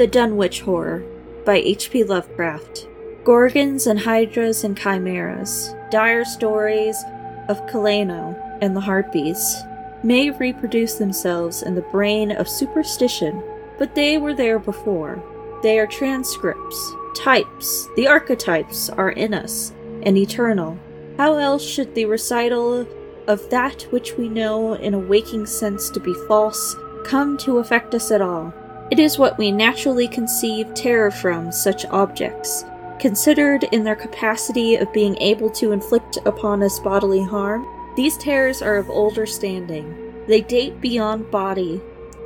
The Dunwich Horror by H.P. Lovecraft. Gorgons and hydras and chimeras, dire stories of Celaeno and the Harpies, may reproduce themselves in the brain of superstition, but they were there before. They are transcripts, types, the archetypes are in us, and eternal. How else should the recital of that which we know in a waking sense to be false come to affect us at all? It is what we naturally conceive terror from such objects, considered in their capacity of being able to inflict upon us bodily harm. These terrors are of older standing. They date beyond body,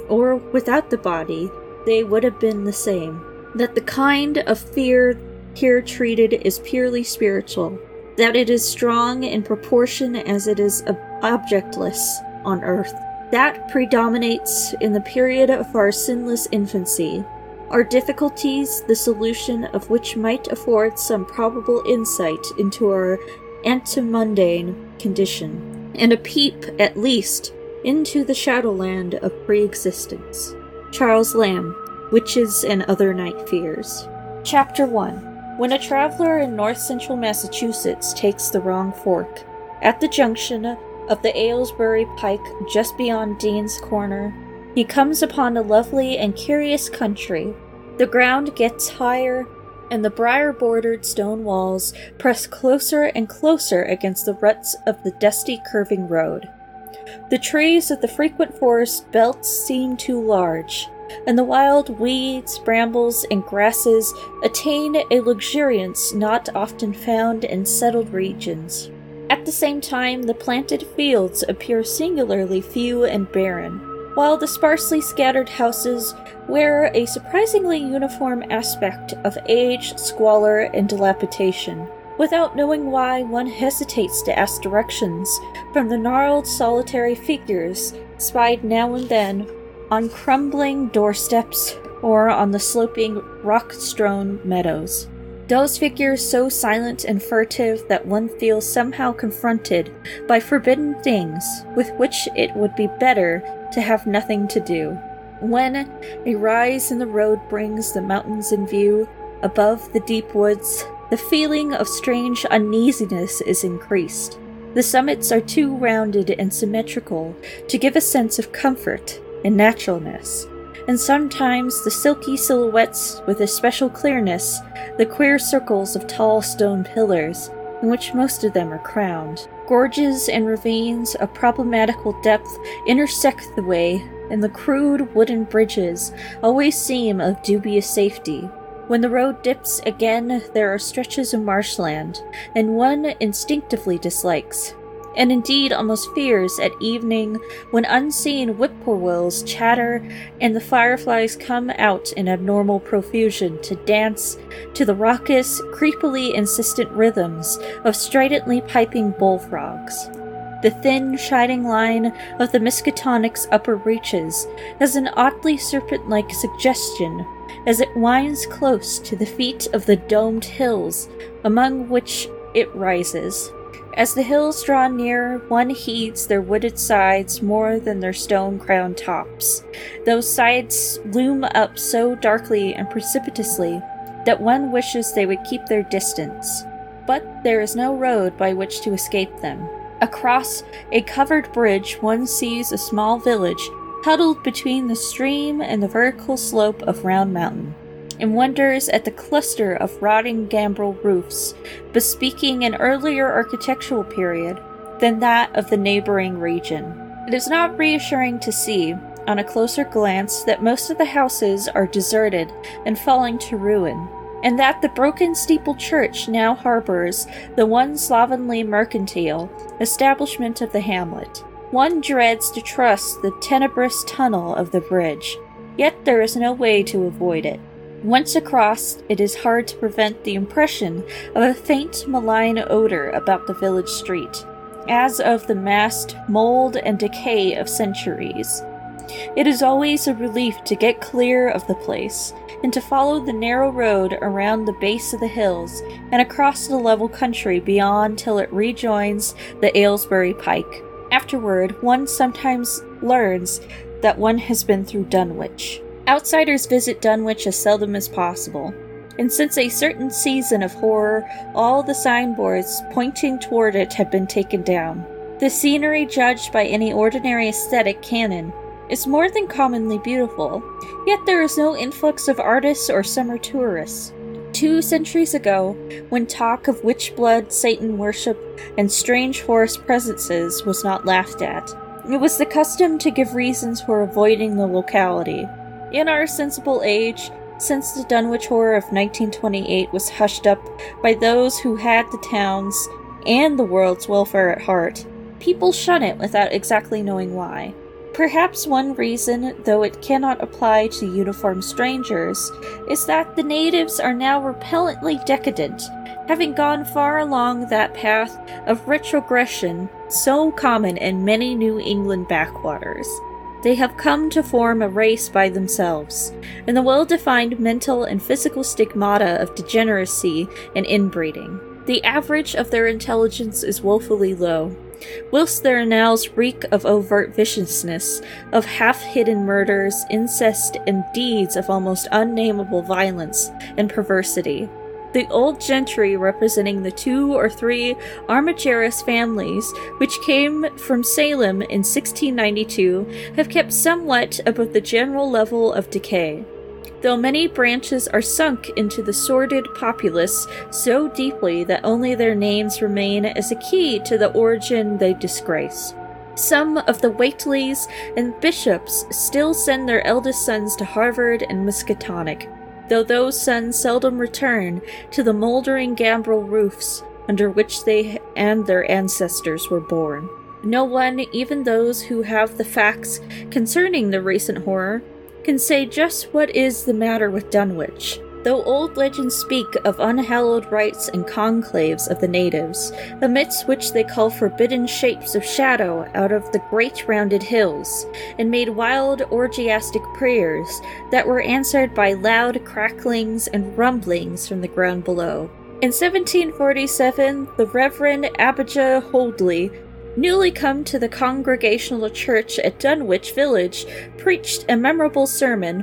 or without the body, they would have been the same. That the kind of fear here treated is purely spiritual, that it is strong in proportion as it is objectless on earth that predominates in the period of our sinless infancy are difficulties the solution of which might afford some probable insight into our antemundane condition, and a peep, at least, into the shadowland of pre-existence. Charles Lamb, Witches and Other Night Fears. Chapter 1 When a traveler in north central Massachusetts takes the wrong fork, at the junction of the Aylesbury Pike just beyond Dean's Corner, he comes upon a lovely and curious country. The ground gets higher, and the briar bordered stone walls press closer and closer against the ruts of the dusty curving road. The trees of the frequent forest belts seem too large, and the wild weeds, brambles, and grasses attain a luxuriance not often found in settled regions. At the same time, the planted fields appear singularly few and barren, while the sparsely scattered houses wear a surprisingly uniform aspect of age, squalor, and dilapidation. Without knowing why, one hesitates to ask directions from the gnarled solitary figures spied now and then on crumbling doorsteps or on the sloping rock strewn meadows. Those figures so silent and furtive that one feels somehow confronted by forbidden things with which it would be better to have nothing to do. When a rise in the road brings the mountains in view, above the deep woods, the feeling of strange uneasiness is increased. The summits are too rounded and symmetrical to give a sense of comfort and naturalness and sometimes the silky silhouettes with a special clearness, the queer circles of tall stone pillars, in which most of them are crowned. Gorges and ravines of problematical depth intersect the way, and the crude wooden bridges always seem of dubious safety. When the road dips again, there are stretches of marshland, and one instinctively dislikes and indeed almost fears at evening when unseen whippoorwills chatter and the fireflies come out in abnormal profusion to dance to the raucous, creepily insistent rhythms of stridently piping bullfrogs. The thin, shining line of the Miskatonic's upper reaches has an oddly serpent like suggestion as it winds close to the feet of the domed hills among which it rises. As the hills draw near, one heeds their wooded sides more than their stone crowned tops. Those sides loom up so darkly and precipitously that one wishes they would keep their distance. But there is no road by which to escape them. Across a covered bridge, one sees a small village huddled between the stream and the vertical slope of Round Mountain and wonders at the cluster of rotting gambrel roofs, bespeaking an earlier architectural period than that of the neighboring region. It is not reassuring to see, on a closer glance, that most of the houses are deserted and falling to ruin, and that the broken steeple church now harbors the one slovenly mercantile establishment of the hamlet. One dreads to trust the tenebrous tunnel of the bridge, yet there is no way to avoid it. Once across, it is hard to prevent the impression of a faint malign odor about the village street, as of the massed mold and decay of centuries. It is always a relief to get clear of the place and to follow the narrow road around the base of the hills and across the level country beyond till it rejoins the Aylesbury Pike. Afterward, one sometimes learns that one has been through Dunwich. Outsiders visit Dunwich as seldom as possible, and since a certain season of horror, all the signboards pointing toward it have been taken down. The scenery, judged by any ordinary aesthetic canon, is more than commonly beautiful, yet there is no influx of artists or summer tourists. Two centuries ago, when talk of witch blood, Satan worship, and strange forest presences was not laughed at, it was the custom to give reasons for avoiding the locality. In our sensible age, since the Dunwich Horror of 1928 was hushed up by those who had the town's and the world's welfare at heart, people shun it without exactly knowing why. Perhaps one reason, though it cannot apply to uniformed strangers, is that the natives are now repellently decadent, having gone far along that path of retrogression so common in many New England backwaters. They have come to form a race by themselves, and the well defined mental and physical stigmata of degeneracy and inbreeding. The average of their intelligence is woefully low, whilst their annals reek of overt viciousness, of half hidden murders, incest, and deeds of almost unnamable violence and perversity. The old gentry representing the two or three Armigerous families, which came from Salem in 1692, have kept somewhat above the general level of decay though many branches are sunk into the sordid populace so deeply that only their names remain as a key to the origin they disgrace. Some of the Whateleys and bishops still send their eldest sons to Harvard and Miskatonic, though those sons seldom return to the moldering gambrel roofs under which they and their ancestors were born. No one, even those who have the facts concerning the recent horror, can say just what is the matter with Dunwich. Though old legends speak of unhallowed rites and conclaves of the natives, amidst which they call forbidden shapes of shadow out of the great rounded hills, and made wild orgiastic prayers that were answered by loud cracklings and rumblings from the ground below. In 1747, the Reverend Abijah Hoadley newly come to the Congregational Church at Dunwich Village, preached a memorable sermon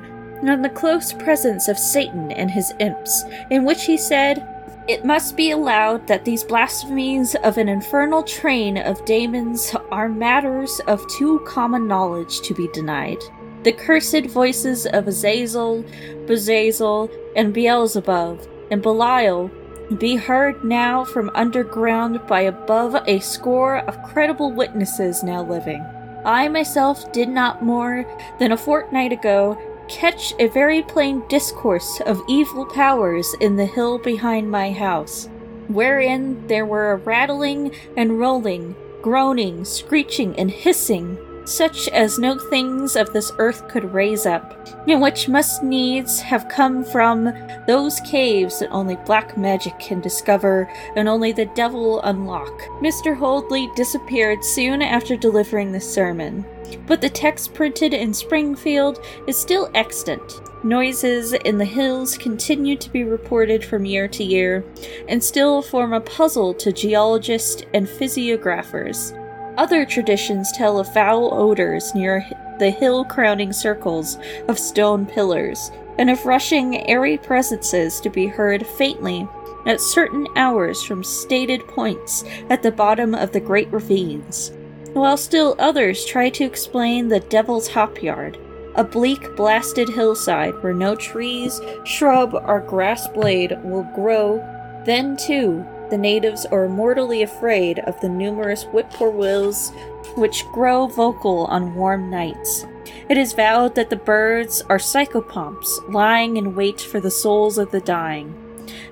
on the close presence of Satan and his imps, in which he said, It must be allowed that these blasphemies of an infernal train of demons are matters of too common knowledge to be denied. The cursed voices of Azazel, Buzrael, and Beelzebub, and Belial be heard now from underground by above a score of credible witnesses now living. I myself did not more than a fortnight ago catch a very plain discourse of evil powers in the hill behind my house, wherein there were a rattling and rolling, groaning, screeching, and hissing such as no things of this earth could raise up, and which must needs have come from those caves that only black magic can discover and only the devil unlock. Mr. Hoadley disappeared soon after delivering the sermon, but the text printed in Springfield is still extant. Noises in the hills continue to be reported from year to year, and still form a puzzle to geologists and physiographers. Other traditions tell of foul odors near the hill crowning circles of stone pillars, and of rushing, airy presences to be heard faintly at certain hours from stated points at the bottom of the great ravines, while still others try to explain the Devil's Hop Yard, a bleak, blasted hillside where no trees, shrub, or grass blade will grow. Then, too, the natives are mortally afraid of the numerous whippoorwills which grow vocal on warm nights. It is vowed that the birds are psychopomps lying in wait for the souls of the dying,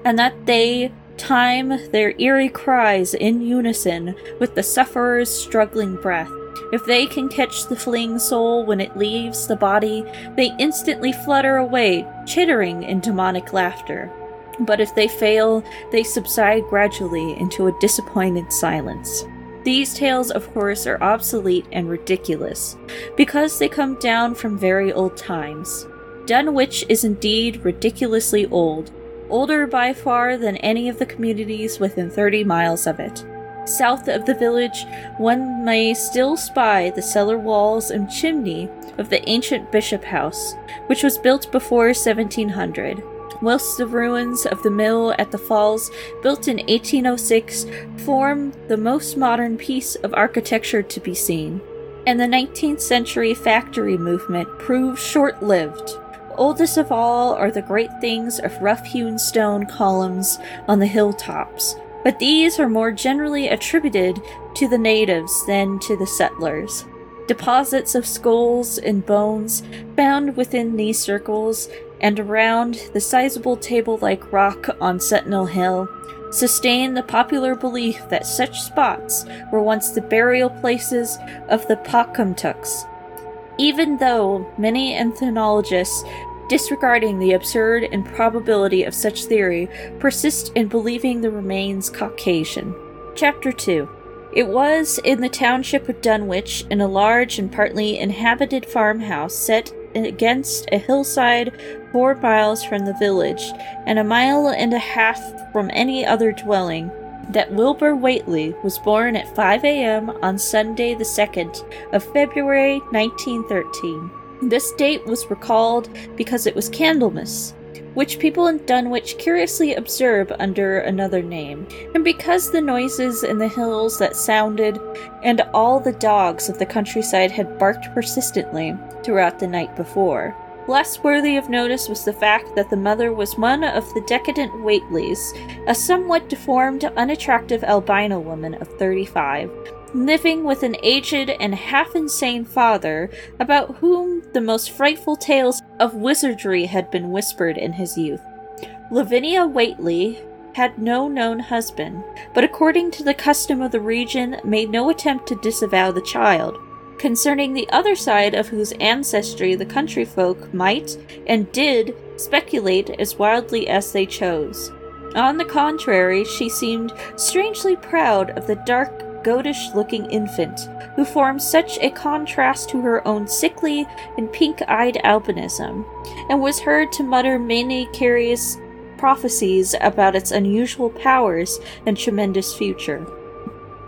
and that they time their eerie cries in unison with the sufferer's struggling breath. If they can catch the fleeing soul when it leaves the body, they instantly flutter away, chittering in demonic laughter but if they fail, they subside gradually into a disappointed silence. These tales, of course, are obsolete and ridiculous, because they come down from very old times. Dunwich is indeed ridiculously old, older by far than any of the communities within 30 miles of it. South of the village, one may still spy the cellar walls and chimney of the ancient bishop house, which was built before 1700, whilst the ruins of the mill at the falls, built in 1806, form the most modern piece of architecture to be seen. And the 19th century factory movement proved short lived. Oldest of all are the great things of rough hewn stone columns on the hilltops, but these are more generally attributed to the natives than to the settlers. Deposits of skulls and bones found within these circles and around the sizable table like rock on Sentinel Hill sustain the popular belief that such spots were once the burial places of the Pocumtucks, even though many ethnologists disregarding the absurd improbability of such theory, persist in believing the remains Caucasian. Chapter 2 It was in the township of Dunwich, in a large and partly inhabited farmhouse set against a hillside four miles from the village, and a mile and a half from any other dwelling, that Wilbur Whateley was born at 5 a.m. on Sunday, the 2nd of February, 1913. This date was recalled because it was Candlemas, which people in Dunwich curiously observe under another name, and because the noises in the hills that sounded, and all the dogs of the countryside had barked persistently throughout the night before. Less worthy of notice was the fact that the mother was one of the decadent Whateleys, a somewhat deformed, unattractive albino woman of 35, living with an aged and half insane father, about whom the most frightful tales of wizardry had been whispered in his youth. Lavinia Whateley had no known husband, but according to the custom of the region, made no attempt to disavow the child, concerning the other side of whose ancestry the country folk might and did speculate as wildly as they chose. On the contrary, she seemed strangely proud of the dark goatish looking infant, who formed such a contrast to her own sickly and pink eyed albinism, and was heard to mutter many curious prophecies about its unusual powers and tremendous future.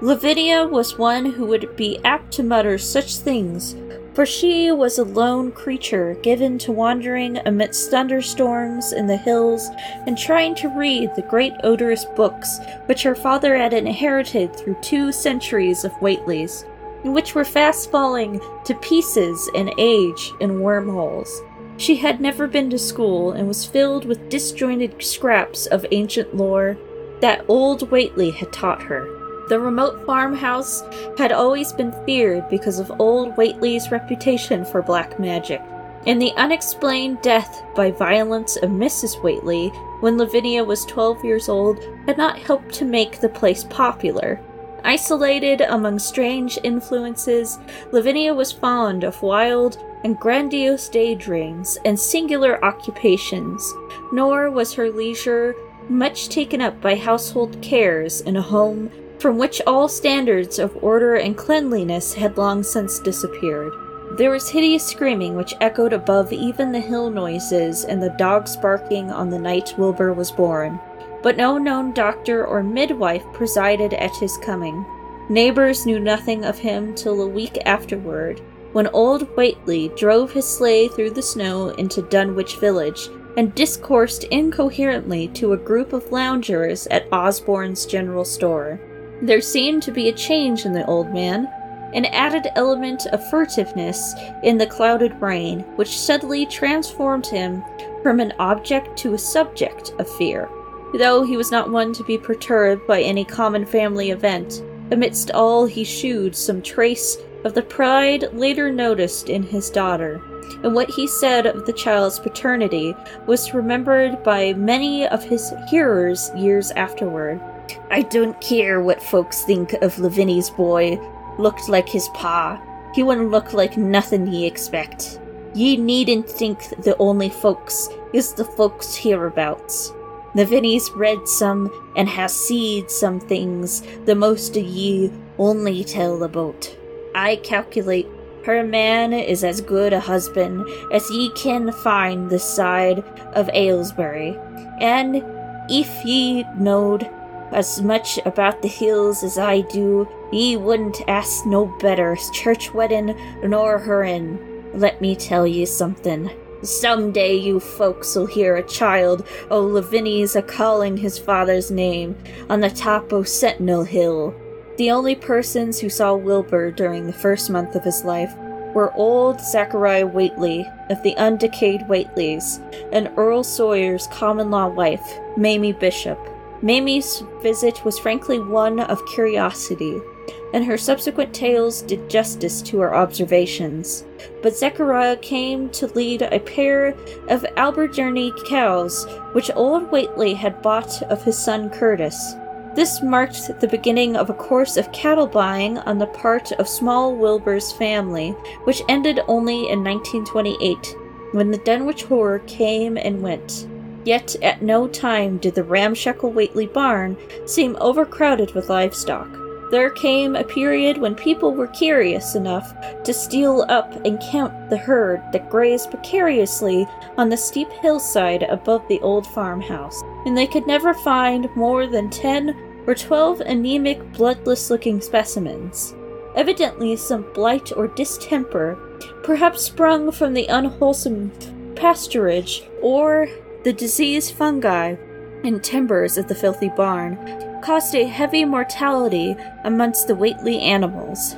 Lavinia was one who would be apt to mutter such things for she was a lone creature given to wandering amidst thunderstorms in the hills and trying to read the great odorous books which her father had inherited through two centuries of Whateleys, and which were fast falling to pieces in age and wormholes. She had never been to school and was filled with disjointed scraps of ancient lore that old Whateley had taught her. The remote farmhouse had always been feared because of old Whateley's reputation for black magic, and the unexplained death by violence of Mrs. Whateley when Lavinia was 12 years old had not helped to make the place popular. Isolated among strange influences, Lavinia was fond of wild and grandiose daydreams and singular occupations, nor was her leisure much taken up by household cares in a home from which all standards of order and cleanliness had long since disappeared. There was hideous screaming which echoed above even the hill noises and the dogs barking on the night Wilbur was born, but no known doctor or midwife presided at his coming. Neighbors knew nothing of him till a week afterward, when old Whateley drove his sleigh through the snow into Dunwich village and discoursed incoherently to a group of loungers at Osborn's general store. There seemed to be a change in the old man, an added element of furtiveness in the clouded brain, which suddenly transformed him from an object to a subject of fear. Though he was not one to be perturbed by any common family event, amidst all he shewed some trace of the pride later noticed in his daughter, and what he said of the child's paternity was remembered by many of his hearers years afterward. I don't care what folks think of Lavinia's boy. Looked like his pa. He wouldn't look like nothin' ye expect. Ye needn't think the only folks is the folks hereabouts. Lavinia's read some and has seed some things the most of ye only tell about. I calculate her man is as good a husband as ye can find this side of Aylesbury, and if ye knowed as much about the hills as I do, ye wouldn't ask no better church wedding nor her in. Let me tell ye something. Some day you folks'll hear a child o' Lavinia's a calling his father's name on the top o' Sentinel Hill. The only persons who saw Wilbur during the first month of his life were old Zechariah Whateley of the undecayed Whateleys and Earl Sawyer's common law wife, Mamie Bishop. Mamie's visit was frankly one of curiosity, and her subsequent tales did justice to her observations. But Zechariah came to lead a pair of Alderney cows, which old Whateley had bought of his son Curtis. This marked the beginning of a course of cattle buying on the part of small Wilbur's family, which ended only in 1928, when the Dunwich Horror came and went. Yet at no time did the ramshackle Whateley barn seem overcrowded with livestock. There came a period when people were curious enough to steal up and count the herd that grazed precariously on the steep hillside above the old farmhouse, and they could never find more than ten or twelve anemic, bloodless looking specimens. Evidently, some blight or distemper, perhaps sprung from the unwholesome pasturage or the diseased fungi and timbers of the filthy barn, caused a heavy mortality amongst the Whateley animals.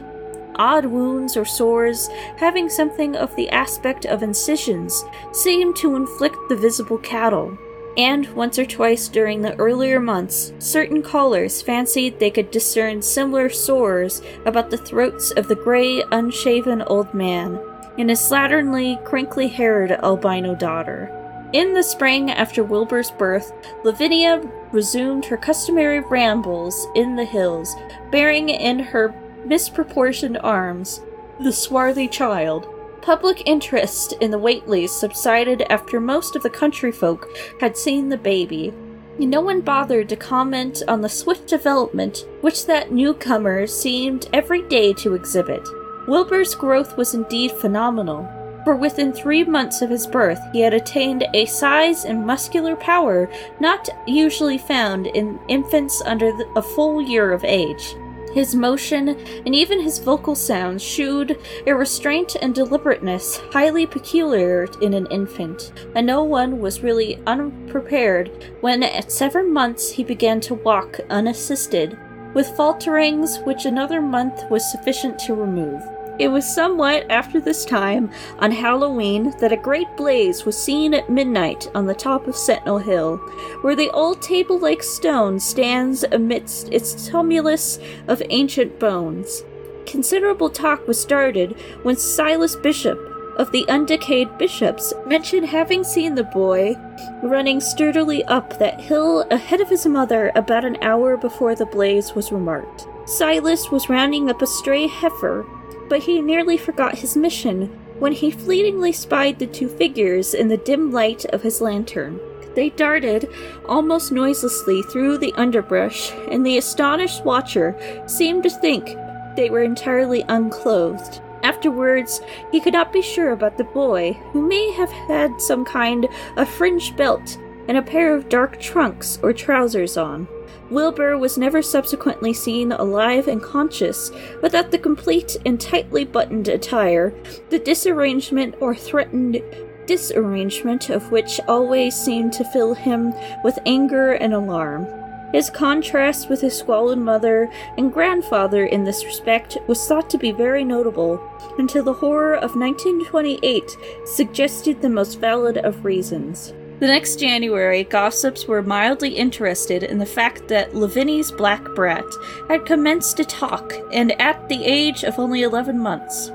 Odd wounds or sores, having something of the aspect of incisions, seemed to inflict the visible cattle. And once or twice during the earlier months, certain callers fancied they could discern similar sores about the throats of the gray, unshaven old man and his slatternly, crinkly haired albino daughter. In the spring after Wilbur's birth, Lavinia resumed her customary rambles in the hills, bearing in her misproportioned arms the swarthy child. Public interest in the Whateleys subsided after most of the country folk had seen the baby. No one bothered to comment on the swift development which that newcomer seemed every day to exhibit. Wilbur's growth was indeed phenomenal for within three months of his birth he had attained a size and muscular power not usually found in infants under the, a full year of age. His motion and even his vocal sounds shewed a restraint and deliberateness highly peculiar in an infant, and no one was really unprepared when at seven months he began to walk unassisted, with falterings which another month was sufficient to remove. It was somewhat after this time, on Halloween, that a great blaze was seen at midnight on the top of Sentinel Hill, where the old table like stone stands amidst its tumulus of ancient bones. Considerable talk was started when Silas Bishop, of the undecayed bishops, mentioned having seen the boy running sturdily up that hill ahead of his mother about an hour before the blaze was remarked. Silas was rounding up a stray heifer but he nearly forgot his mission when he fleetingly spied the two figures in the dim light of his lantern. They darted almost noiselessly through the underbrush, and the astonished watcher seemed to think they were entirely unclothed. Afterwards, he could not be sure about the boy, who may have had some kind of fringe belt and a pair of dark trunks or trousers on. Wilbur was never subsequently seen alive and conscious without the complete and tightly buttoned attire, the disarrangement or threatened disarrangement of which always seemed to fill him with anger and alarm. His contrast with his squalid mother and grandfather in this respect was thought to be very notable, until the horror of 1928 suggested the most valid of reasons. The next January, gossips were mildly interested in the fact that Lavinia's black brat had commenced to talk, and at the age of only 11 months.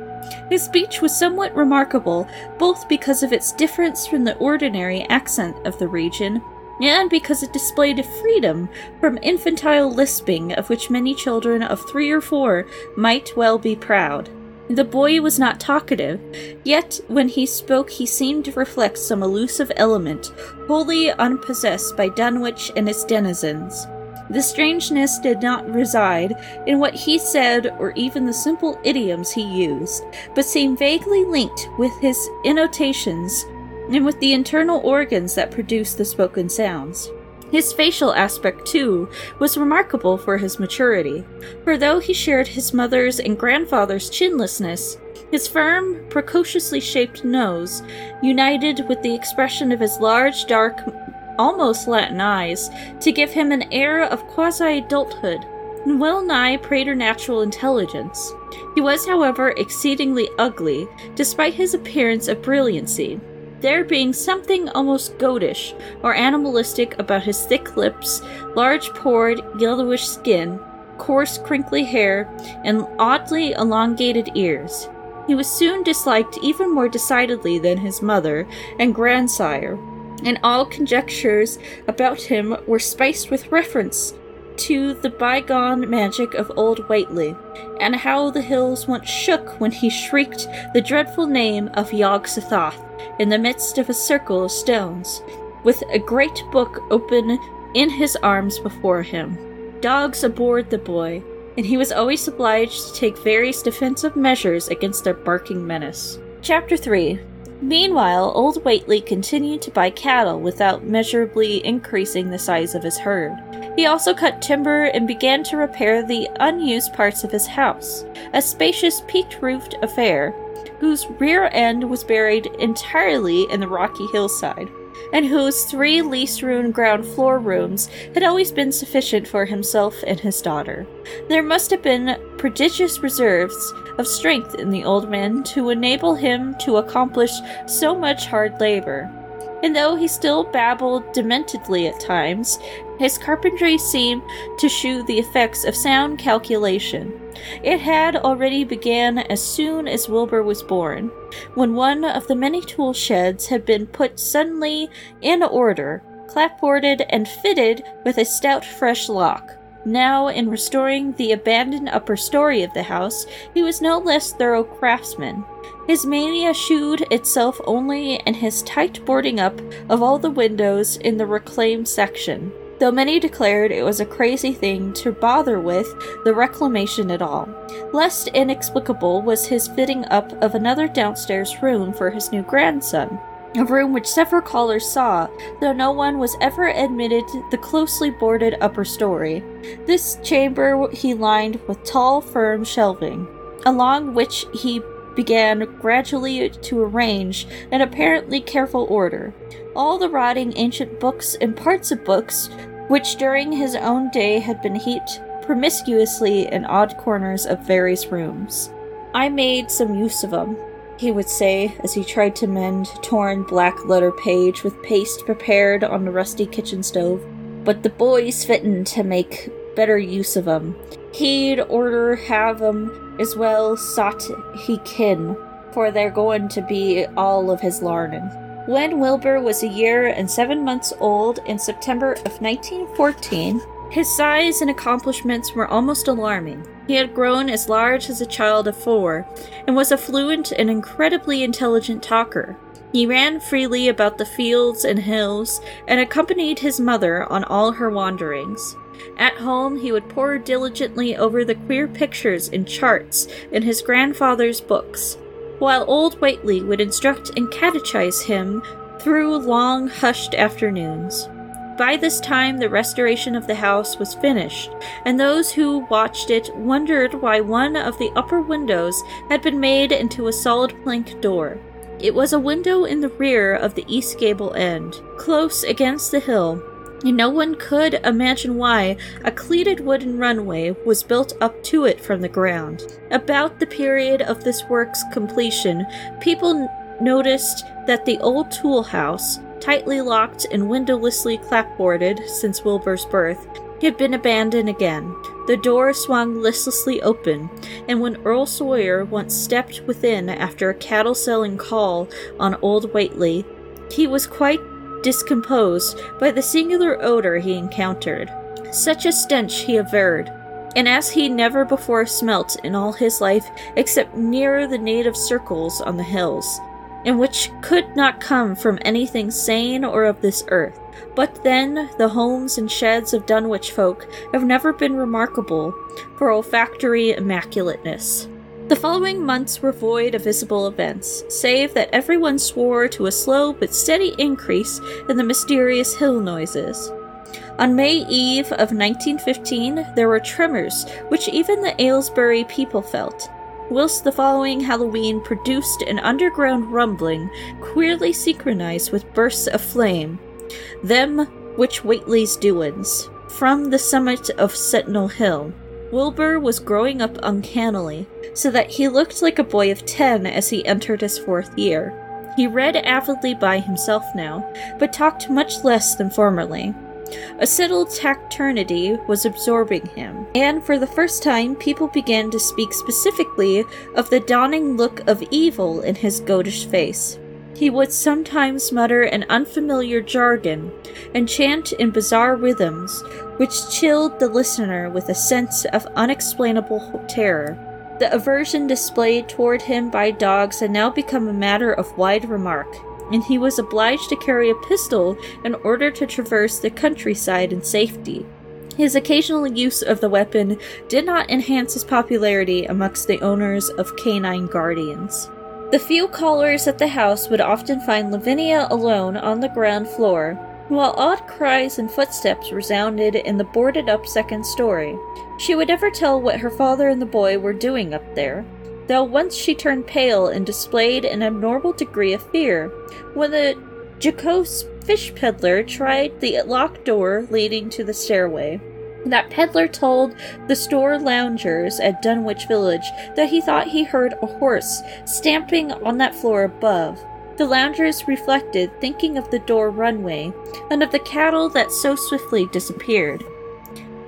His speech was somewhat remarkable, both because of its difference from the ordinary accent of the region, and because it displayed a freedom from infantile lisping of which many children of three or four might well be proud. The boy was not talkative, yet when he spoke he seemed to reflect some elusive element, wholly unpossessed by Dunwich and its denizens. The strangeness did not reside in what he said or even the simple idioms he used, but seemed vaguely linked with his intonations and with the internal organs that produced the spoken sounds. His facial aspect, too, was remarkable for his maturity, for though he shared his mother's and grandfather's chinlessness, his firm, precociously shaped nose, united with the expression of his large, dark, almost Latin eyes, to give him an air of quasi adulthood and well nigh preternatural intelligence. He was, however, exceedingly ugly, despite his appearance of brilliancy there being something almost goatish or animalistic about his thick lips, large pored, yellowish skin, coarse, crinkly hair, and oddly elongated ears. He was soon disliked even more decidedly than his mother and grandsire, and all conjectures about him were spiced with reference to the bygone magic of old Whateley, and how the hills once shook when he shrieked the dreadful name of Yog Sothoth in the midst of a circle of stones, with a great book open in his arms before him. Dogs abhorred the boy, and he was always obliged to take various defensive measures against their barking menace. Chapter 3 Meanwhile, old Whateley continued to buy cattle without measurably increasing the size of his herd. He also cut timber and began to repair the unused parts of his house, a spacious peaked roofed affair whose rear end was buried entirely in the rocky hillside, and whose three least ruined ground floor rooms had always been sufficient for himself and his daughter. There must have been prodigious reserves of strength in the old man to enable him to accomplish so much hard labor. And though he still babbled dementedly at times, his carpentry seemed to shew the effects of sound calculation. It had already began as soon as Wilbur was born, when one of the many tool sheds had been put suddenly in order, clapboarded, and fitted with a stout fresh lock. Now, in restoring the abandoned upper story of the house, he was no less thorough craftsman. His mania shewed itself only in his tight boarding up of all the windows in the reclaimed section though many declared it was a crazy thing to bother with the reclamation at all. Less inexplicable was his fitting up of another downstairs room for his new grandson, a room which several callers saw, though no one was ever admitted the closely boarded upper story. This chamber he lined with tall, firm shelving, along which he began gradually to arrange in apparently careful order all the rotting ancient books and parts of books which during his own day had been heaped promiscuously in odd corners of various rooms. I made some use of of 'em, he would say as he tried to mend torn black letter page with paste prepared on the rusty kitchen stove. But the boy's fittin' to make better use of 'em. He'd order have 'em as well sot he kin, for they're goin' to be all of his larnin'. When Wilbur was a year and seven months old in September of 1914, his size and accomplishments were almost alarming. He had grown as large as a child of four and was a fluent and incredibly intelligent talker. He ran freely about the fields and hills and accompanied his mother on all her wanderings. At home, he would pore diligently over the queer pictures and charts in his grandfather's books, while old Whateley would instruct and catechize him through long, hushed afternoons. By this time, the restoration of the house was finished, and those who watched it wondered why one of the upper windows had been made into a solid plank door. It was a window in the rear of the east gable end, close against the hill, no one could imagine why a cleated wooden runway was built up to it from the ground. About the period of this work's completion, people noticed that the old tool house, tightly locked and windowlessly clapboarded since Wilbur's birth, had been abandoned again. The door swung listlessly open, and when Earl Sawyer once stepped within after a cattle selling call on old Whateley, he was quite discomposed by the singular odor he encountered. Such a stench he averred, and as he never before smelt in all his life except nearer the native circles on the hills, and which could not come from anything sane or of this earth. But then, the homes and sheds of Dunwich folk have never been remarkable for olfactory immaculateness. The following months were void of visible events, save that everyone swore to a slow but steady increase in the mysterious hill noises. On May Eve of 1915, there were tremors, which even the Aylesbury people felt, whilst the following Halloween produced an underground rumbling, queerly synchronized with bursts of flame. Them which Whateley's doings. From the summit of Sentinel Hill, Wilbur was growing up uncannily, so that he looked like a boy of ten as he entered his fourth year. He read avidly by himself now, but talked much less than formerly. A settled taciturnity was absorbing him, and for the first time people began to speak specifically of the dawning look of evil in his goatish face. He would sometimes mutter an unfamiliar jargon and chant in bizarre rhythms, which chilled the listener with a sense of unexplainable terror. The aversion displayed toward him by dogs had now become a matter of wide remark, and he was obliged to carry a pistol in order to traverse the countryside in safety. His occasional use of the weapon did not enhance his popularity amongst the owners of canine guardians. The few callers at the house would often find Lavinia alone on the ground floor, while odd cries and footsteps resounded in the boarded up second story. She would never tell what her father and the boy were doing up there, though once she turned pale and displayed an abnormal degree of fear when the jocose fish peddler tried the locked door leading to the stairway. That peddler told the store loungers at Dunwich Village that he thought he heard a horse stamping on that floor above. The loungers reflected, thinking of the door runway and of the cattle that so swiftly disappeared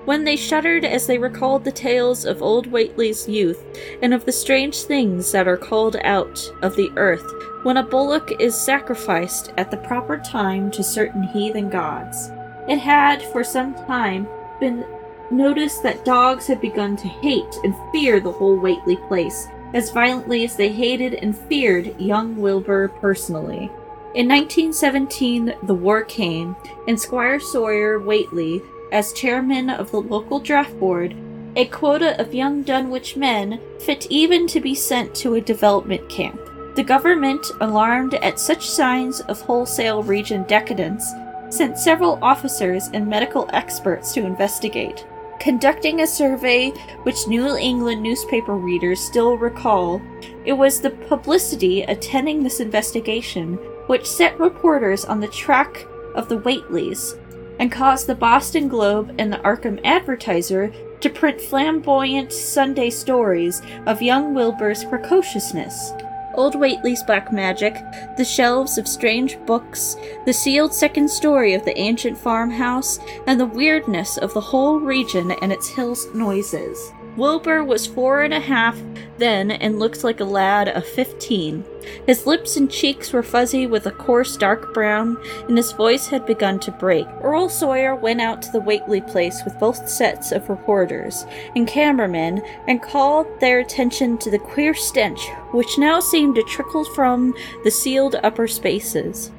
when they shuddered as they recalled the tales of old Whateley's youth and of the strange things that are called out of the earth when a bullock is sacrificed at the proper time to certain heathen gods. It had, for some time, been noticed that dogs had begun to hate and fear the whole Whateley place as violently as they hated and feared young Wilbur personally. In 1917, the war came, and Squire Sawyer Whateley as chairman of the local draft board, a quota of young Dunwich men fit even to be sent to a development camp. The government, alarmed at such signs of wholesale region decadence, sent several officers and medical experts to investigate. Conducting a survey which New England newspaper readers still recall, it was the publicity attending this investigation which set reporters on the track of the Whateleys and caused the Boston Globe and the Arkham Advertiser to print flamboyant Sunday stories of young Wilbur's precociousness. Old Whateley's black magic, the shelves of strange books, the sealed second story of the ancient farmhouse, and the weirdness of the whole region and its hills noises. Wilbur was four and a half then and looked like a lad of fifteen. His lips and cheeks were fuzzy with a coarse dark brown, and his voice had begun to break. Earl Sawyer went out to the Whateley place with both sets of reporters and cameramen and called their attention to the queer stench which now seemed to trickle from the sealed upper spaces.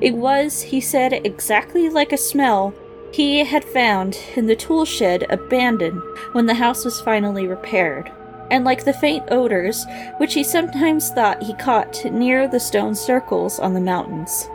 It was, he said, exactly like a smell he had found in the tool shed abandoned when the house was finally repaired, and like the faint odors which he sometimes thought he caught near the stone circles on the mountains.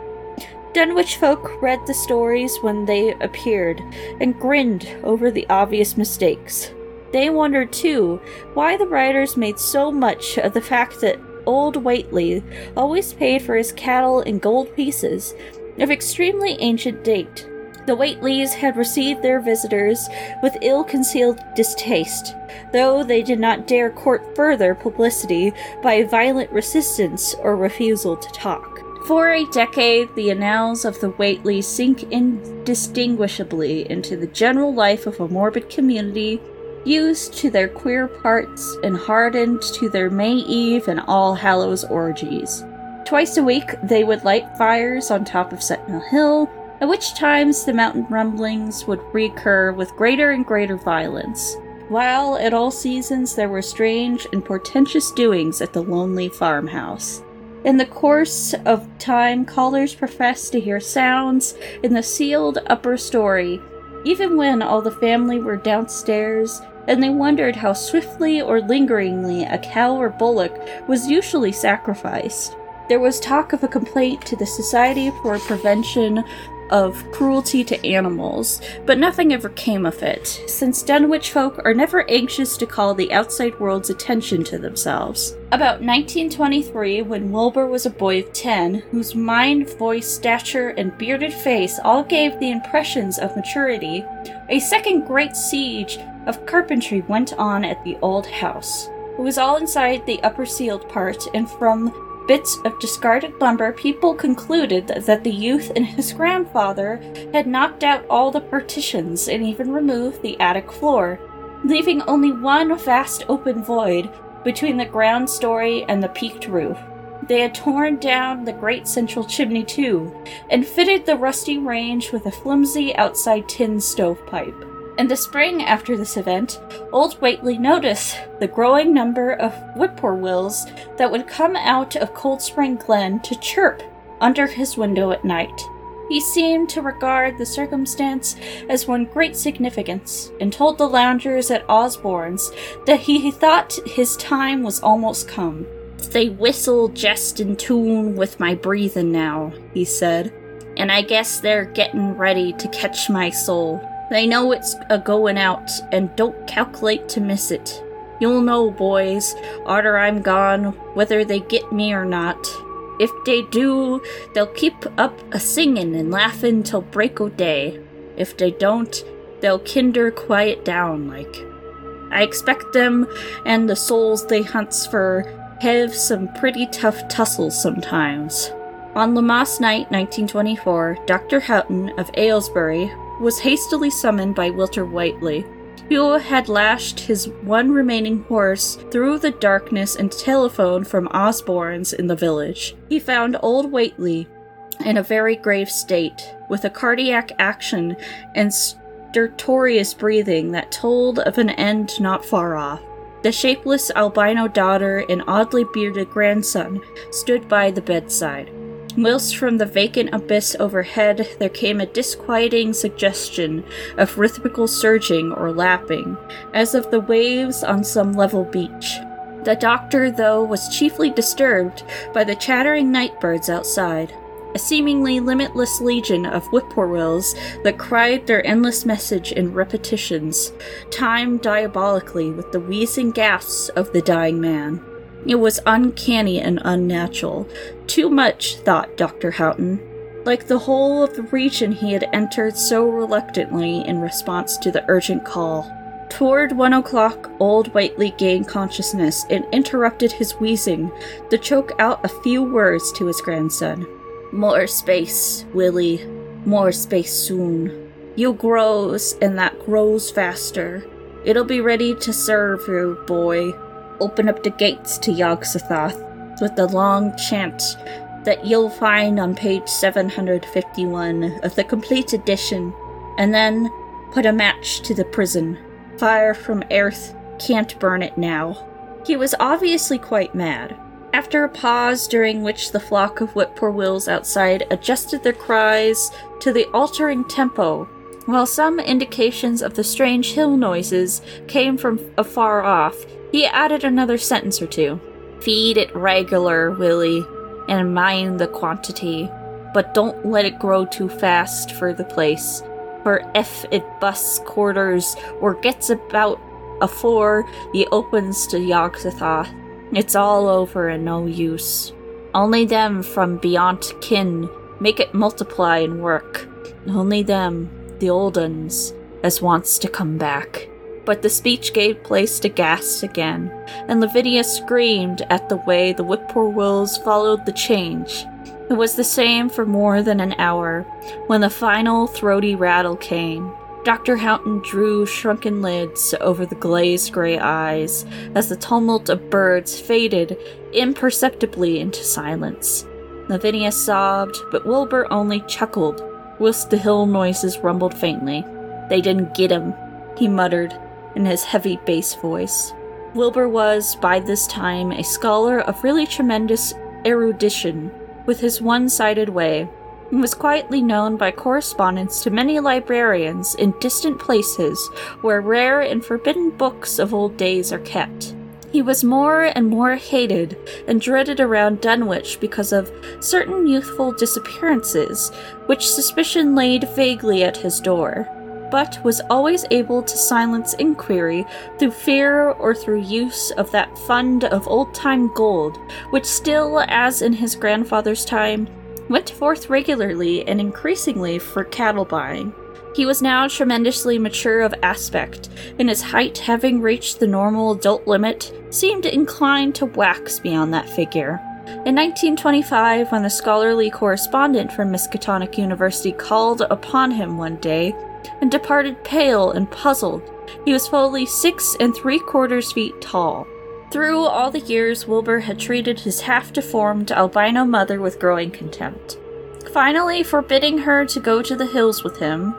Dunwich folk read the stories when they appeared and grinned over the obvious mistakes. They wondered, too, why the writers made so much of the fact that old Whateley always paid for his cattle in gold pieces of extremely ancient date the Whateleys had received their visitors with ill concealed distaste, though they did not dare court further publicity by violent resistance or refusal to talk. For a decade, the annals of the Whateleys sink indistinguishably into the general life of a morbid community used to their queer parts and hardened to their May Eve and All Hallows orgies. Twice a week, they would light fires on top of Sentinel Hill at which times the mountain rumblings would recur with greater and greater violence, while at all seasons there were strange and portentous doings at the lonely farmhouse. In the course of time, callers professed to hear sounds in the sealed upper story, even when all the family were downstairs, and they wondered how swiftly or lingeringly a cow or bullock was usually sacrificed. There was talk of a complaint to the Society for Prevention of cruelty to animals, but nothing ever came of it, since Dunwich folk are never anxious to call the outside world's attention to themselves. About 1923, when Wilbur was a boy of 10, whose mind, voice, stature, and bearded face all gave the impressions of maturity, a second great siege of carpentry went on at the old house. It was all inside the upper sealed part, and from bits of discarded lumber, people concluded that the youth and his grandfather had knocked out all the partitions and even removed the attic floor, leaving only one vast open void between the ground story and the peaked roof. They had torn down the great central chimney too, and fitted the rusty range with a flimsy outside tin stovepipe. In the spring after this event, Old Whateley noticed the growing number of whippoorwills that would come out of Cold Spring Glen to chirp under his window at night. He seemed to regard the circumstance as one great significance, and told the loungers at Osborn's that he thought his time was almost come. They whistle jest in tune with my breathing now, he said, and I guess they're getting ready to catch my soul. They know it's a going out and don't calculate to miss it. You'll know, boys, arter I'm gone, whether they get me or not. If they do, they'll keep up a singin' and laughin' till break o' day. If they don't, they'll kinder quiet down like. I expect them and the souls they hunts for have some pretty tough tussles sometimes. On Lammas night 1924, Dr. Houghton of Aylesbury was hastily summoned by Wilbur Whateley, who had lashed his one remaining horse through the darkness and telephoned from Osborn's in the village. He found old Whateley in a very grave state, with a cardiac action and stertorous breathing that told of an end not far off. The shapeless albino daughter and oddly bearded grandson stood by the bedside whilst from the vacant abyss overhead there came a disquieting suggestion of rhythmical surging or lapping, as of the waves on some level beach. The doctor, though, was chiefly disturbed by the chattering night birds outside, a seemingly limitless legion of whippoorwills that cried their endless message in repetitions, timed diabolically with the wheezing gasps of the dying man. It was uncanny and unnatural. Too much, thought Dr. Houghton. Like the whole of the region he had entered so reluctantly in response to the urgent call. Toward one o'clock, old Whateley gained consciousness and interrupted his wheezing to choke out a few words to his grandson. More space, Willie. More space soon. You grows, and that grows faster. It'll be ready to serve you, boy open up the gates to Yog-Sothoth with the long chant that you'll find on page 751 of the complete edition, and then put a match to the prison. Fire from earth can't burn it now. He was obviously quite mad. After a pause during which the flock of whippoorwills outside adjusted their cries to the altering tempo, while some indications of the strange hill noises came from afar off, he added another sentence or two. Feed it regular, Willie, and mind the quantity, but don't let it grow too fast for the place. For if it busts quarters or gets about afore the opens to Yog-Sothoth, it's all over and no use. Only them from beyond kin make it multiply and work. Only them, the old uns, as wants to come back but the speech gave place to gasps again, and Lavinia screamed at the way the whippoorwills followed the change. It was the same for more than an hour, when the final throaty rattle came. Dr. Houghton drew shrunken lids over the glazed gray eyes as the tumult of birds faded imperceptibly into silence. Lavinia sobbed, but Wilbur only chuckled, whilst the hill noises rumbled faintly. They didn't get him, he muttered, in his heavy bass voice. Wilbur was, by this time, a scholar of really tremendous erudition, with his one sided way, and was quietly known by correspondence to many librarians in distant places where rare and forbidden books of old days are kept. He was more and more hated and dreaded around Dunwich because of certain youthful disappearances, which suspicion laid vaguely at his door, but was always able to silence inquiry through fear or through use of that fund of old time gold, which still, as in his grandfather's time, went forth regularly and increasingly for cattle buying. He was now tremendously mature of aspect, and his height, having reached the normal adult limit, seemed inclined to wax beyond that figure. In 1925, when the scholarly correspondent from Miskatonic University called upon him one day and departed pale and puzzled, he was fully six and three quarters feet tall. Through all the years, Wilbur had treated his half deformed albino mother with growing contempt. Finally, forbidding her to go to the hills with him,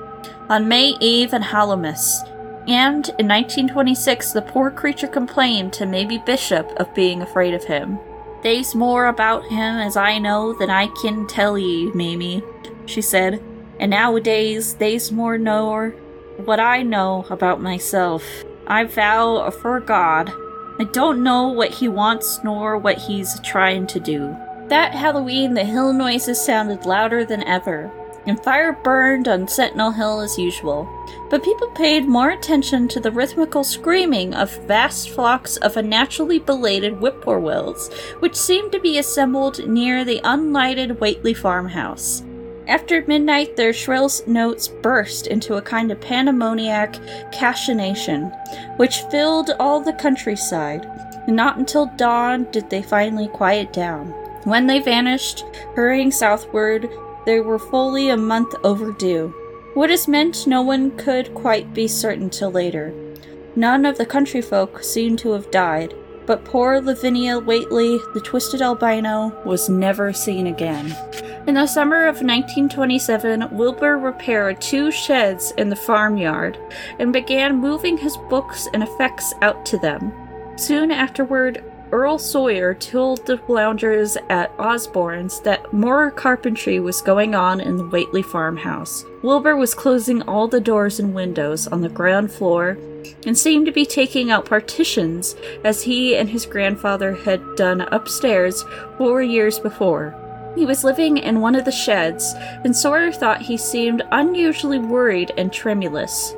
on May Eve and Hallowmas, and in 1926 the poor creature complained to Mamie Bishop of being afraid of him. They's more about him as I know than I can tell ye, Mamie, she said, and nowadays they's more nor what I know about myself. I vow afore God, I don't know what he wants nor what he's trying to do. That Halloween, the hill noises sounded louder than ever and fire burned on Sentinel Hill as usual. But people paid more attention to the rhythmical screaming of vast flocks of unnaturally belated whippoorwills, which seemed to be assembled near the unlighted Whateley farmhouse. After midnight, their shrill notes burst into a kind of pandemoniac cachinnation, which filled all the countryside, not until dawn did they finally quiet down. When they vanished, hurrying southward, they were fully a month overdue. What is meant, no one could quite be certain till later. None of the country folk seemed to have died, but poor Lavinia Whateley, the twisted albino, was never seen again. In the summer of 1927, Wilbur repaired two sheds in the farmyard and began moving his books and effects out to them. Soon afterward, Earl Sawyer told the loungers at Osborn's that more carpentry was going on in the Whateley farmhouse. Wilbur was closing all the doors and windows on the ground floor and seemed to be taking out partitions as he and his grandfather had done upstairs four years before. He was living in one of the sheds, and Sawyer thought he seemed unusually worried and tremulous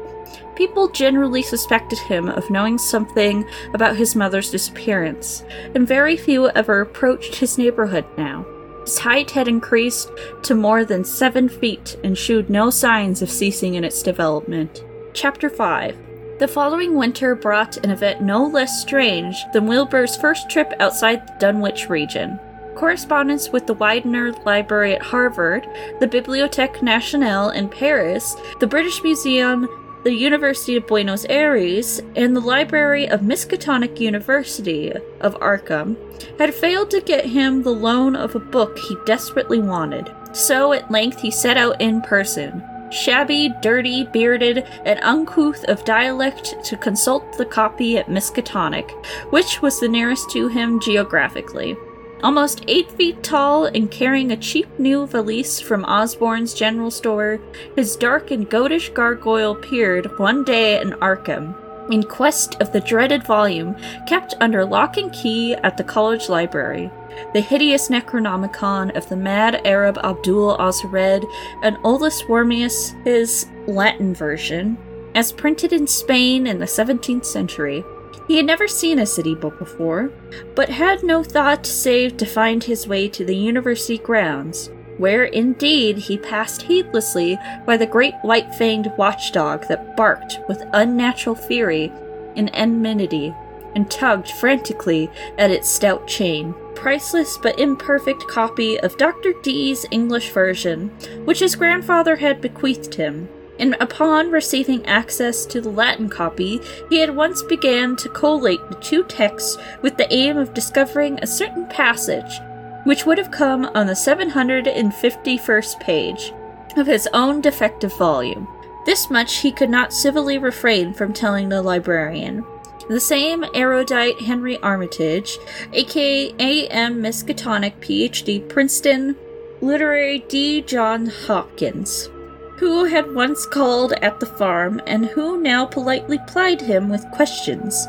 people generally suspected him of knowing something about his mother's disappearance, and very few ever approached his neighborhood now. His height had increased to more than seven feet and showed no signs of ceasing in its development. Chapter 5 The following winter brought an event no less strange than Wilbur's first trip outside the Dunwich region. Correspondence with the Widener Library at Harvard, the Bibliothèque Nationale in Paris, the British Museum, the University of Buenos Aires, and the Library of Miskatonic University of Arkham had failed to get him the loan of a book he desperately wanted. So at length he set out in person, shabby, dirty, bearded, and uncouth of dialect, to consult the copy at Miskatonic, which was the nearest to him geographically. Almost eight feet tall and carrying a cheap new valise from Osborn's general store, his dark and goatish gargoyle peered one day in Arkham, in quest of the dreaded volume kept under lock and key at the college library. The hideous Necronomicon of the mad Arab Abdul Alhazred and Olaus Wormius, his Latin version, as printed in Spain in the 17th century. He had never seen a city book before, but had no thought save to find his way to the university grounds, where indeed he passed heedlessly by the great white fanged watchdog that barked with unnatural fury and enmity and tugged frantically at its stout chain. Priceless but imperfect copy of Dr. Dee's English version, which his grandfather had bequeathed him, and upon receiving access to the Latin copy, he at once began to collate the two texts with the aim of discovering a certain passage, which would have come on the 751st page of his own defective volume. This much he could not civilly refrain from telling the librarian. The same erudite Henry Armitage, aka A.M. Miskatonic, Ph.D., Princeton, literary D. Johns Hopkins who had once called at the farm and who now politely plied him with questions.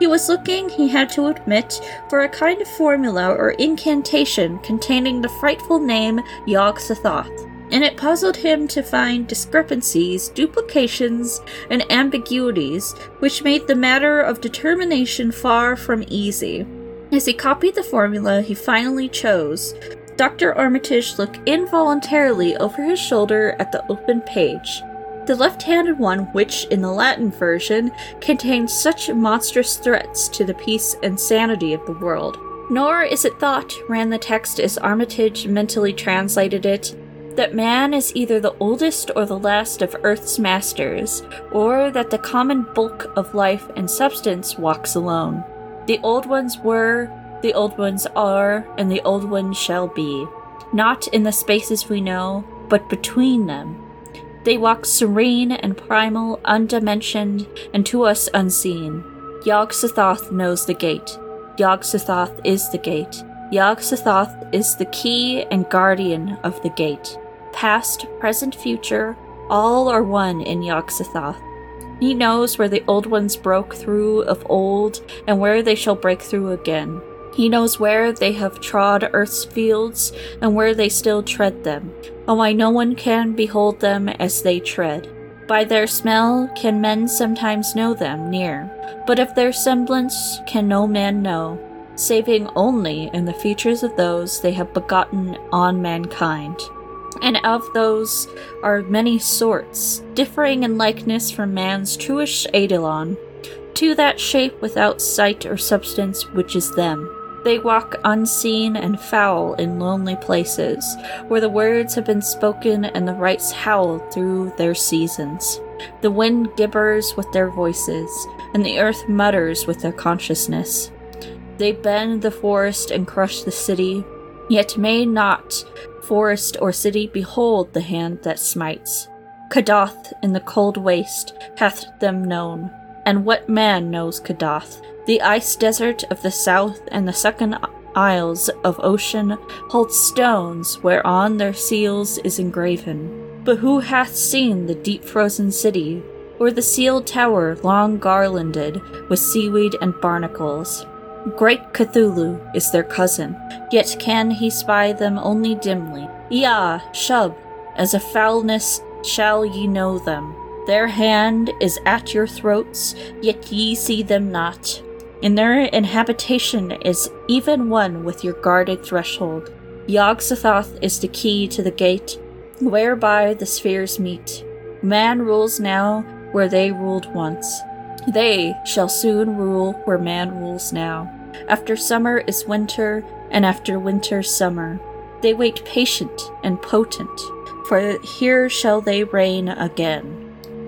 He was looking, he had to admit, for a kind of formula or incantation containing the frightful name Yog Sothoth, and it puzzled him to find discrepancies, duplications, and ambiguities which made the matter of determination far from easy. As he copied the formula he finally chose, Dr. Armitage looked involuntarily over his shoulder at the open page. The left handed one, which, in the Latin version, contains such monstrous threats to the peace and sanity of the world. Nor is it thought, ran the text as Armitage mentally translated it, that man is either the oldest or the last of Earth's masters, or that the common bulk of life and substance walks alone. The old ones were, the old ones are, and the old ones shall be. Not in the spaces we know, but between them. They walk serene and primal, undimensioned, and to us unseen. Yog Sothoth knows the gate. Yog Sothoth is the gate. Yog Sothoth is the key and guardian of the gate. Past, present, future, all are one in Yog Sothoth. He knows where the old ones broke through of old and where they shall break through again. He knows where they have trod earth's fields and where they still tread them, and why no one can behold them as they tread. By their smell can men sometimes know them near, but of their semblance can no man know, saving only in the features of those they have begotten on mankind. And of those are many sorts, differing in likeness from man's truish eidolon, to that shape without sight or substance which is them. They walk unseen and foul in lonely places, where the words have been spoken and the rites howl through their seasons. The wind gibbers with their voices, and the earth mutters with their consciousness. They bend the forest and crush the city, yet may not forest or city behold the hand that smites. Kadath in the cold waste hath them known, and what man knows Kadath? The ice desert of the south and the sunken isles of ocean hold stones whereon their seals is engraven. But who hath seen the deep frozen city, or the sealed tower long garlanded with seaweed and barnacles? Great Cthulhu is their cousin, yet can he spy them only dimly. Yah, Shub, as a foulness shall ye know them. Their hand is at your throats, yet ye see them not. In their inhabitation is even one with your guarded threshold. Yog Sothoth is the key to the gate, whereby the spheres meet. Man rules now where they ruled once. They shall soon rule where man rules now. After summer is winter, and after winter summer. They wait patient and potent, for here shall they reign again.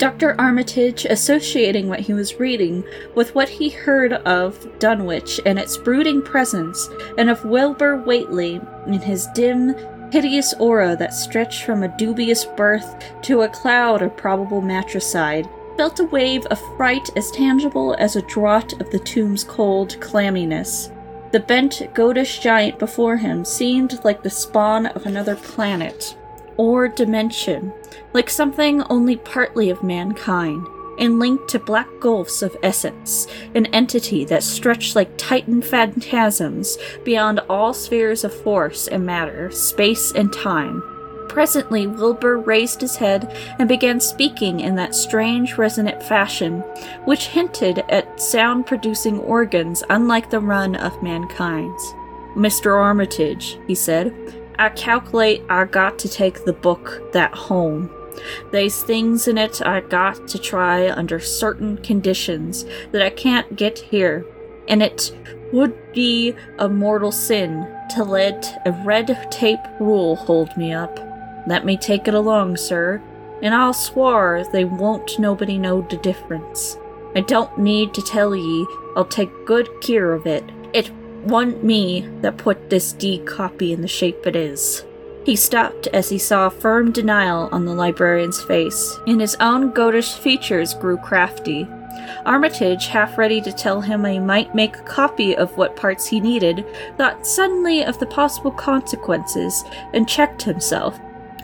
Dr. Armitage associating what he was reading with what he heard of Dunwich and its brooding presence, and of Wilbur Whateley in his dim, hideous aura that stretched from a dubious birth to a cloud of probable matricide, felt a wave of fright as tangible as a draught of the tomb's cold clamminess. The bent, goatish giant before him seemed like the spawn of another planet or dimension, like something only partly of mankind, and linked to black gulfs of essence, an entity that stretched like titan phantasms beyond all spheres of force and matter, space and time. Presently, Wilbur raised his head and began speaking in that strange resonant fashion, which hinted at sound producing organs unlike the run of mankind's. Mr. Armitage, he said, I calculate I got to take the book that home. There's things in it I got to try under certain conditions that I can't get here, and it would be a mortal sin to let a red tape rule hold me up. Let me take it along, sir, and I'll swar they won't nobody know the difference. I don't need to tell ye I'll take good care of it. It one me that put this D copy in the shape it is. He stopped as he saw firm denial on the librarian's face, and his own goatish features grew crafty. Armitage, half ready to tell him he might make a copy of what parts he needed, thought suddenly of the possible consequences and checked himself.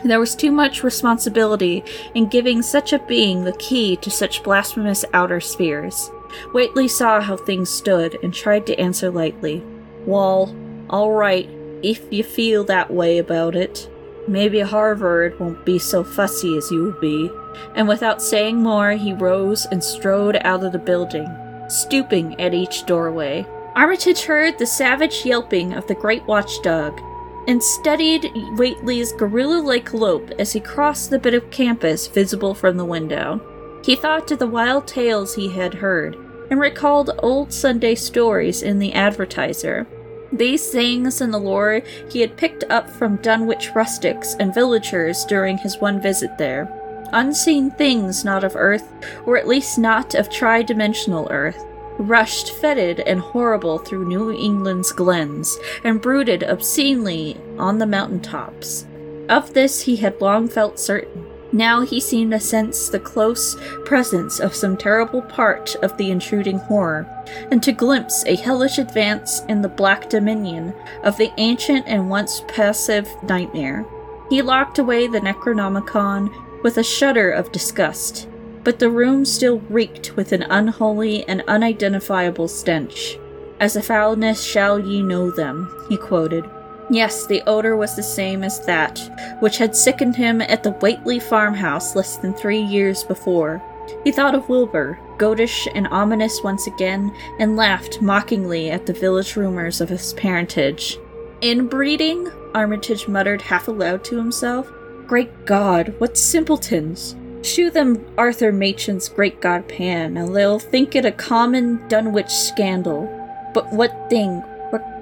There was too much responsibility in giving such a being the key to such blasphemous outer spheres. Whateley saw how things stood and tried to answer lightly. Wall, all right, if you feel that way about it. Maybe Harvard won't be so fussy as you will be. And without saying more, he rose and strode out of the building, stooping at each doorway. Armitage heard the savage yelping of the great watchdog and studied Whateley's gorilla like lope as he crossed the bit of campus visible from the window. He thought of the wild tales he had heard and recalled old Sunday stories in the advertiser. These things and the lore he had picked up from Dunwich rustics and villagers during his one visit there. Unseen things not of Earth, or at least not of tri dimensional Earth, rushed fetid and horrible through New England's glens and brooded obscenely on the mountain tops. Of this he had long felt certain. Now he seemed to sense the close presence of some terrible part of the intruding horror, and to glimpse a hellish advance in the black dominion of the ancient and once passive nightmare. He locked away the Necronomicon with a shudder of disgust, but the room still reeked with an unholy and unidentifiable stench. As a foulness shall ye know them, he quoted. Yes, the odor was the same as that which had sickened him at the Whateley farmhouse less than three years before. He thought of Wilbur, goatish and ominous once again, and laughed mockingly at the village rumors of his parentage. Inbreeding? Armitage muttered half aloud to himself. Great God, what simpletons! Shew them Arthur Machen's great god Pan, and they'll think it a common Dunwich scandal. But what thing,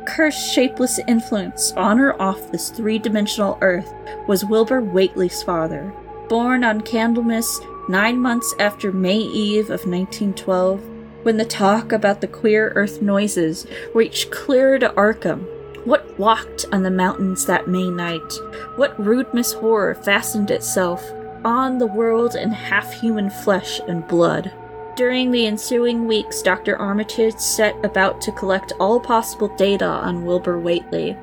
cursed shapeless influence on or off this three dimensional earth was Wilbur Whateley's father. Born on Candlemas nine months after May Eve of 1912, when the talk about the queer earth noises reached clear to Arkham. What walked on the mountains that May night? What rude horror fastened itself on the world in half human flesh and blood? During the ensuing weeks, Dr. Armitage set about to collect all possible data on Wilbur Whateley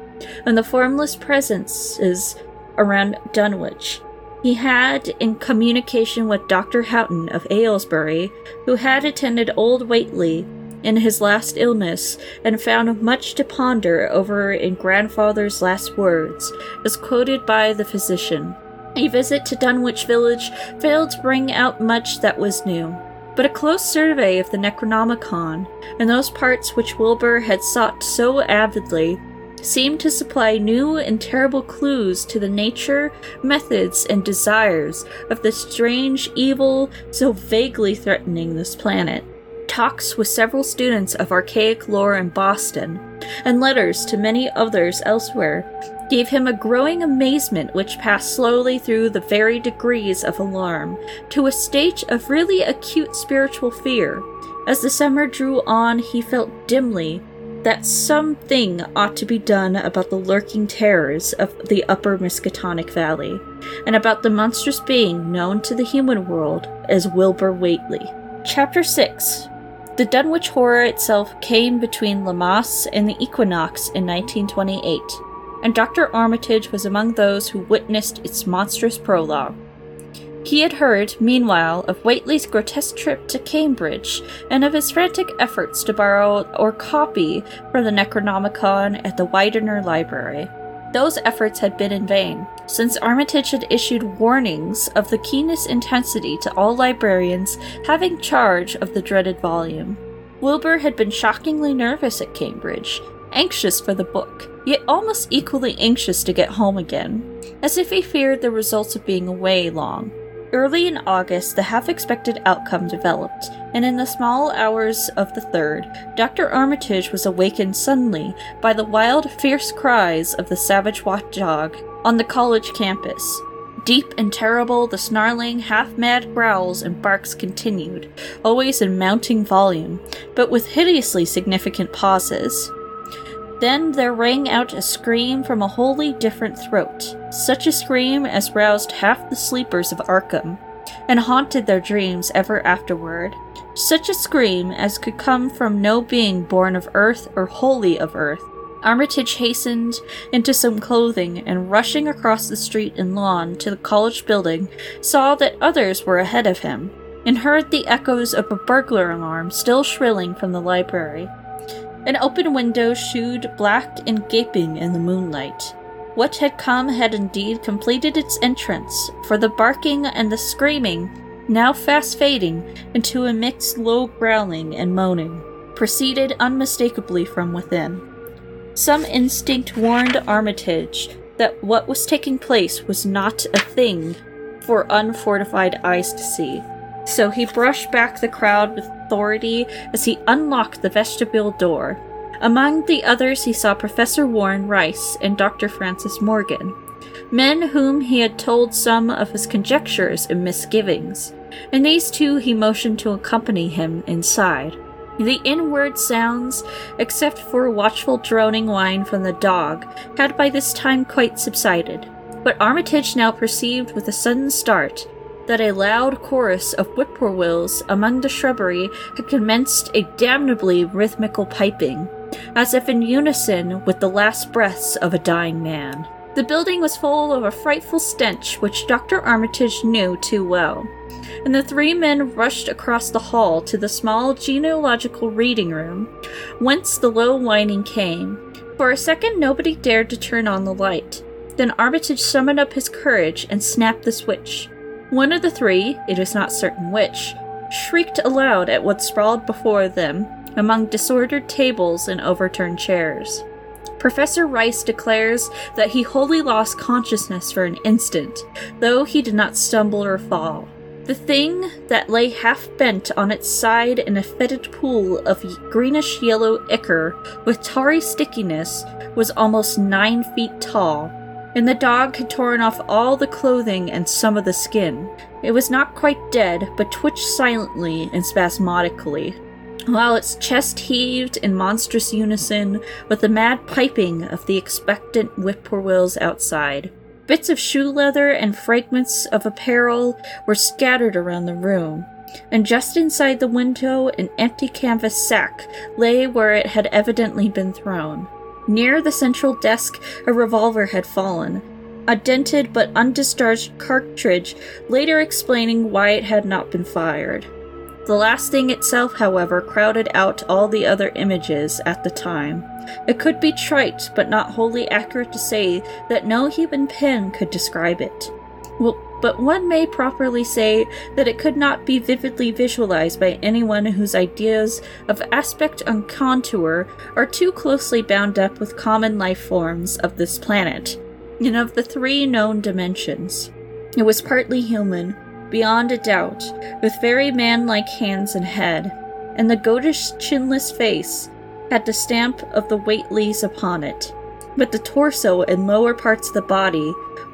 and the formless presences around Dunwich. He had in communication with Dr. Houghton of Aylesbury, who had attended old Whateley in his last illness and found much to ponder over in grandfather's last words, as quoted by the physician. A visit to Dunwich village failed to bring out much that was new. But a close survey of the Necronomicon, and those parts which Wilbur had sought so avidly, seemed to supply new and terrible clues to the nature, methods, and desires of the strange evil so vaguely threatening this planet. Talks with several students of archaic lore in Boston, and letters to many others elsewhere, gave him a growing amazement which passed slowly through the varied degrees of alarm to a state of really acute spiritual fear. As the summer drew on, he felt dimly that something ought to be done about the lurking terrors of the upper Miskatonic Valley, and about the monstrous being known to the human world as Wilbur Whateley. Chapter 6 The Dunwich Horror itself came between Lammas and the equinox in 1928 and Dr. Armitage was among those who witnessed its monstrous prologue. He had heard, meanwhile, of Whateley's grotesque trip to Cambridge and of his frantic efforts to borrow or copy from the Necronomicon at the Widener Library. Those efforts had been in vain, since Armitage had issued warnings of the keenest intensity to all librarians having charge of the dreaded volume. Wilbur had been shockingly nervous at Cambridge, anxious for the book, yet almost equally anxious to get home again, as if he feared the results of being away long. Early in August, the half expected outcome developed, and in the small hours of the third, Dr. Armitage was awakened suddenly by the wild, fierce cries of the savage watchdog on the college campus. Deep and terrible, the snarling, half mad growls and barks continued, always in mounting volume, but with hideously significant pauses. Then there rang out a scream from a wholly different throat, such a scream as roused half the sleepers of Arkham, and haunted their dreams ever afterward. Such a scream as could come from no being born of earth or wholly of earth. Armitage hastened into some clothing and, rushing across the street and lawn to the college building, saw that others were ahead of him. and heard the echoes of a burglar alarm still shrilling from the library. An open window shewed black and gaping in the moonlight. What had come had indeed completed its entrance, for the barking and the screaming, now fast fading into a mixed low growling and moaning, proceeded unmistakably from within. Some instinct warned Armitage that what was taking place was not a thing for unfortified eyes to see. So he brushed back the crowd with authority as he unlocked the vestibule door among the others, he saw Professor Warren Rice and Dr. Francis Morgan, men whom he had told some of his conjectures and misgivings, and these two he motioned to accompany him inside. The inward sounds, except for a watchful droning whine from the dog, had by this time quite subsided, but Armitage now perceived with a sudden start that a loud chorus of whippoorwills among the shrubbery had commenced a damnably rhythmical piping, as if in unison with the last breaths of a dying man. The building was full of a frightful stench which Dr. Armitage knew too well, and the three men rushed across the hall to the small genealogical reading room, whence the low whining came. For a second, nobody dared to turn on the light. Then Armitage summoned up his courage and snapped the switch. One of the three, it is not certain which, shrieked aloud at what sprawled before them among disordered tables and overturned chairs. Professor Rice declares that he wholly lost consciousness for an instant, though he did not stumble or fall. The thing that lay half bent on its side in a fetid pool of greenish yellow ichor with tarry stickiness was almost nine feet tall, and the dog had torn off all the clothing and some of the skin. It was not quite dead, but twitched silently and spasmodically, while its chest heaved in monstrous unison with the mad piping of the expectant whippoorwills outside. Bits of shoe leather and fragments of apparel were scattered around the room, and just inside the window an empty canvas sack lay where it had evidently been thrown. Near the central desk, a revolver had fallen, a dented but undischarged cartridge later explaining why it had not been fired. The last thing itself, however, crowded out all the other images at the time. It could be trite, but not wholly accurate to say that no human pen could describe it. Well, but one may properly say that it could not be vividly visualized by anyone whose ideas of aspect and contour are too closely bound up with common life forms of this planet, and of the three known dimensions. It was partly human, beyond a doubt, with very man like hands and head, and the goatish chinless face had the stamp of the Whateleys upon it. But the torso and lower parts of the body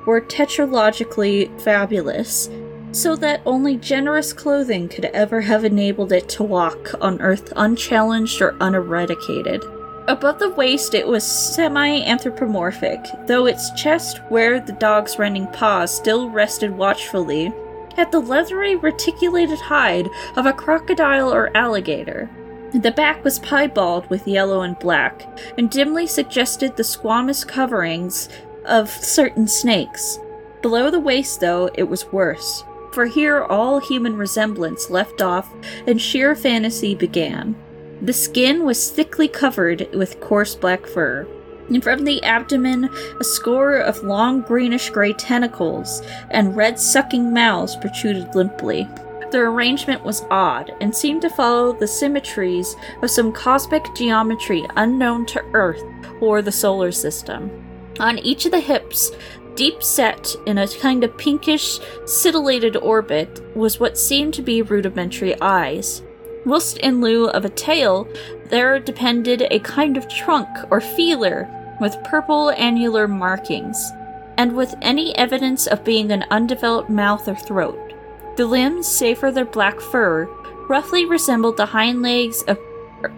were teratologically fabulous, so that only generous clothing could ever have enabled it to walk on Earth unchallenged or uneradicated. Above the waist, it was semi anthropomorphic, though its chest, where the dog's rending paws still rested watchfully, had the leathery, reticulated hide of a crocodile or alligator. The back was piebald with yellow and black, and dimly suggested the squamous coverings of certain snakes. Below the waist, though, it was worse, for here all human resemblance left off and sheer fantasy began. The skin was thickly covered with coarse black fur, and from the abdomen, a score of long greenish gray tentacles and red sucking mouths protruded limply. Their arrangement was odd and seemed to follow the symmetries of some cosmic geometry unknown to Earth or the solar system. On each of the hips, deep set in a kind of pinkish, scintillated orbit, was what seemed to be rudimentary eyes. Whilst in lieu of a tail, there depended a kind of trunk or feeler with purple annular markings, and with any evidence of being an undeveloped mouth or throat. The limbs, save for their black fur, roughly resembled the hind legs of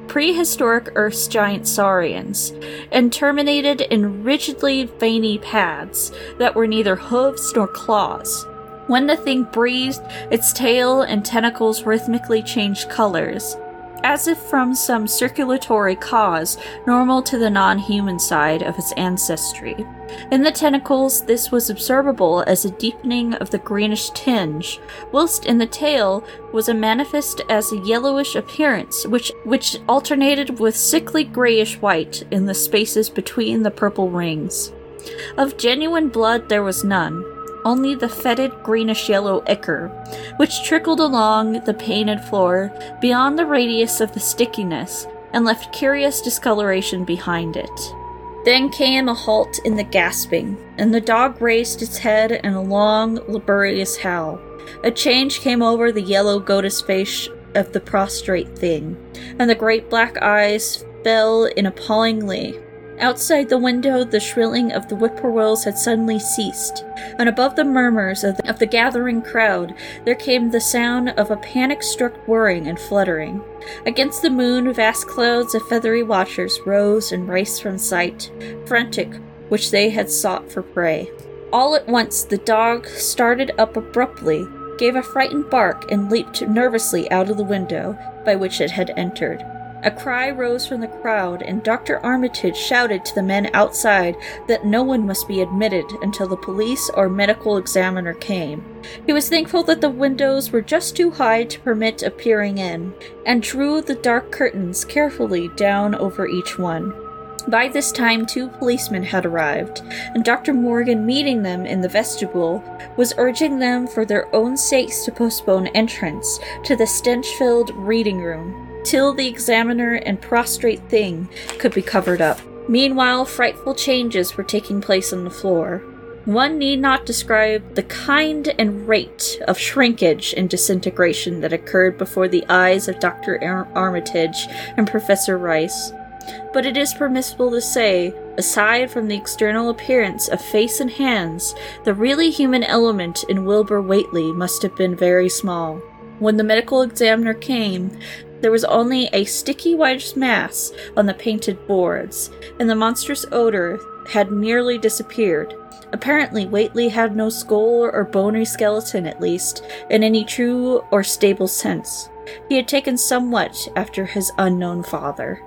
prehistoric Earth's giant saurians, and terminated in rigidly veiny pads that were neither hooves nor claws. When the thing breathed, its tail and tentacles rhythmically changed colors, as if from some circulatory cause normal to the non human side of its ancestry. In the tentacles, this was observable as a deepening of the greenish tinge, whilst in the tail was a manifest as a yellowish appearance, which, which alternated with sickly grayish white in the spaces between the purple rings. Of genuine blood there was none, only the fetid greenish yellow ichor, which trickled along the painted floor beyond the radius of the stickiness and left curious discoloration behind it. Then came a halt in the gasping, and the dog raised its head in a long, laborious howl. A change came over the yellow goatus face of the prostrate thing, and the great black eyes fell in appallingly Outside the window, the shrilling of the whippoorwills had suddenly ceased, and above the murmurs of the, of the gathering crowd, there came the sound of a panic struck whirring and fluttering. Against the moon, vast clouds of feathery watchers rose and raced from sight, frantic, which they had sought for prey. All at once, the dog started up abruptly, gave a frightened bark, and leaped nervously out of the window by which it had entered. A cry rose from the crowd, and Dr. Armitage shouted to the men outside that no one must be admitted until the police or medical examiner came. He was thankful that the windows were just too high to permit a peering in, and drew the dark curtains carefully down over each one. By this time, two policemen had arrived, and Dr. Morgan, meeting them in the vestibule, was urging them for their own sakes to postpone entrance to the stench filled reading room till the examiner and prostrate thing could be covered up. Meanwhile, frightful changes were taking place on the floor. One need not describe the kind and rate of shrinkage and disintegration that occurred before the eyes of Dr. Ar- Armitage and Professor Rice. But it is permissible to say, aside from the external appearance of face and hands, the really human element in Wilbur Whateley must have been very small. When the medical examiner came, there was only a sticky white mass on the painted boards, and the monstrous odor had nearly disappeared. Apparently, Whateley had no skull or bony skeleton, at least, in any true or stable sense. He had taken somewhat after his unknown father.